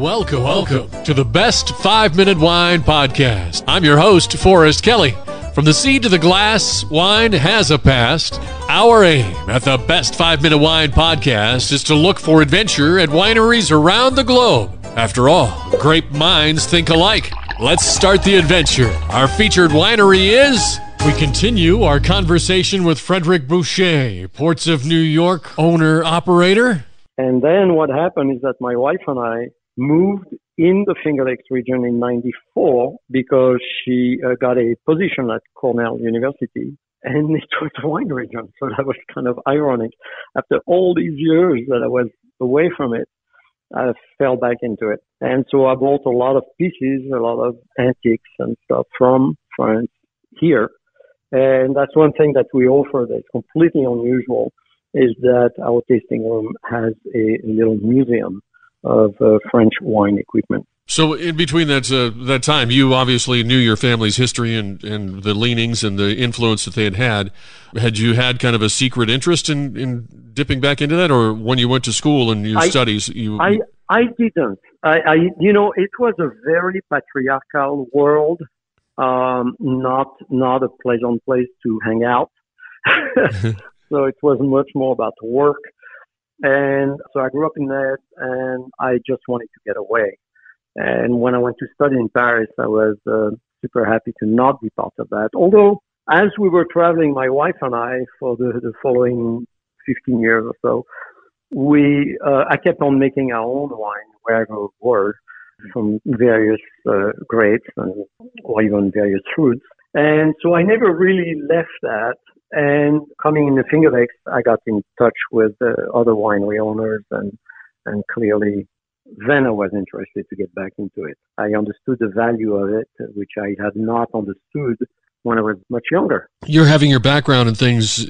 Welcome, welcome to the Best Five Minute Wine Podcast. I'm your host, Forrest Kelly. From the seed to the glass, wine has a past. Our aim at the Best Five Minute Wine Podcast is to look for adventure at wineries around the globe. After all, grape minds think alike. Let's start the adventure. Our featured winery is. We continue our conversation with Frédéric Bouché, Ports of New York owner operator. And then what happened is that my wife and I moved in the Finger Lakes region in 94 because she uh, got a position at Cornell University and it was a wine region. So that was kind of ironic. After all these years that I was away from it, I fell back into it. And so I bought a lot of pieces, a lot of antiques and stuff from France here. And that's one thing that we offer that's completely unusual is that our tasting room has a little museum of uh, French wine equipment. So, in between that uh, that time, you obviously knew your family's history and, and the leanings and the influence that they had had. Had you had kind of a secret interest in, in dipping back into that, or when you went to school and your I, studies, you? I I didn't. I, I you know it was a very patriarchal world, um, not not a pleasant place to hang out. so it was much more about work. And so I grew up in that and I just wanted to get away. And when I went to study in Paris, I was uh, super happy to not be part of that. Although, as we were traveling, my wife and I, for the, the following 15 years or so, we, uh, I kept on making our own wine wherever we were from various uh, grapes and, or even various fruits. And so I never really left that. And coming in the Finger Lakes, I got in touch with uh, other winery owners and, and clearly then I was interested to get back into it. I understood the value of it, which I had not understood when I was much younger. You're having your background in things.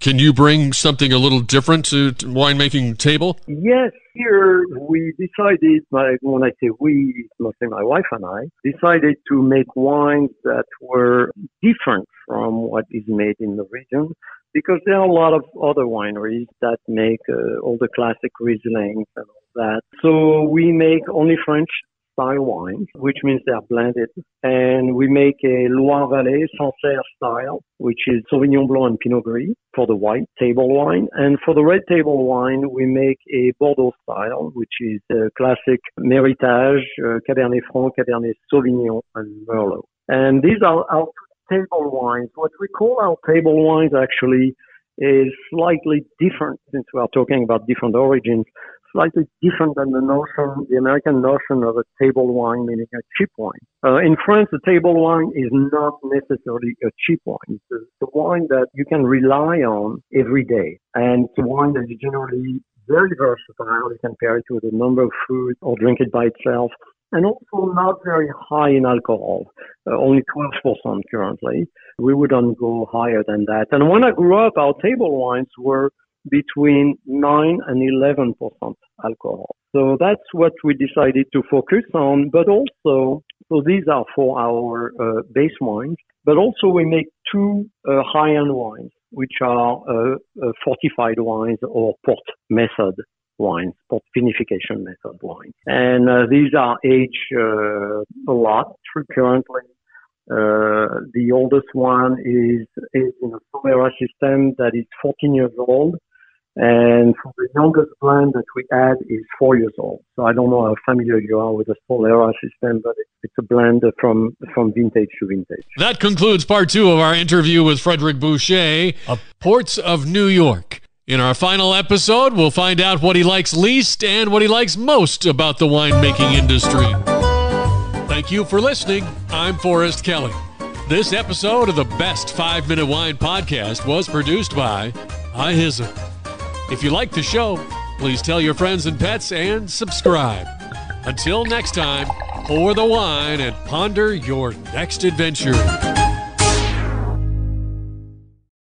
Can you bring something a little different to, to winemaking table? Yes, here we decided, my, when I say we, mostly my wife and I, decided to make wines that were different from what is made in the region because there are a lot of other wineries that make uh, all the classic Rieslings and all that. So we make only French style wines, which means they are blended. And we make a Loire Valley Sancerre style, which is Sauvignon Blanc and Pinot Gris for the white table wine. And for the red table wine, we make a Bordeaux style, which is a classic Méritage, uh, Cabernet Franc, Cabernet Sauvignon, and Merlot. And these are our table wines. What we call our table wines actually is slightly different since we are talking about different origins slightly different than the notion, the American notion of a table wine, meaning a cheap wine. Uh, in France, a table wine is not necessarily a cheap wine. It's a, wine that you can rely on every day. And it's a wine that is generally very versatile. You can pair it with a number of foods or drink it by itself. And also not very high in alcohol, uh, only 12% currently. We wouldn't go higher than that. And when I grew up, our table wines were between 9 and 11 percent alcohol. So that's what we decided to focus on, but also, so these are for our uh, base wines, but also we make two uh, high-end wines, which are uh, uh fortified wines or port method wines, port vinification method wines. And uh, these are aged uh, a lot currently. the oldest one is, is in a Solera system that is 14 years old and for the youngest blend that we add is four years old. So I don't know how familiar you are with the Solera system, but it's a blend from, from vintage to vintage. That concludes part two of our interview with Frédéric Bouché of Ports of New York. In our final episode, we'll find out what he likes least and what he likes most about the winemaking industry. Thank you for listening. I'm Forrest Kelly. This episode of the Best Five Minute Wine Podcast was produced by iHizzle. If you like the show, please tell your friends and pets and subscribe. Until next time, pour the wine and ponder your next adventure.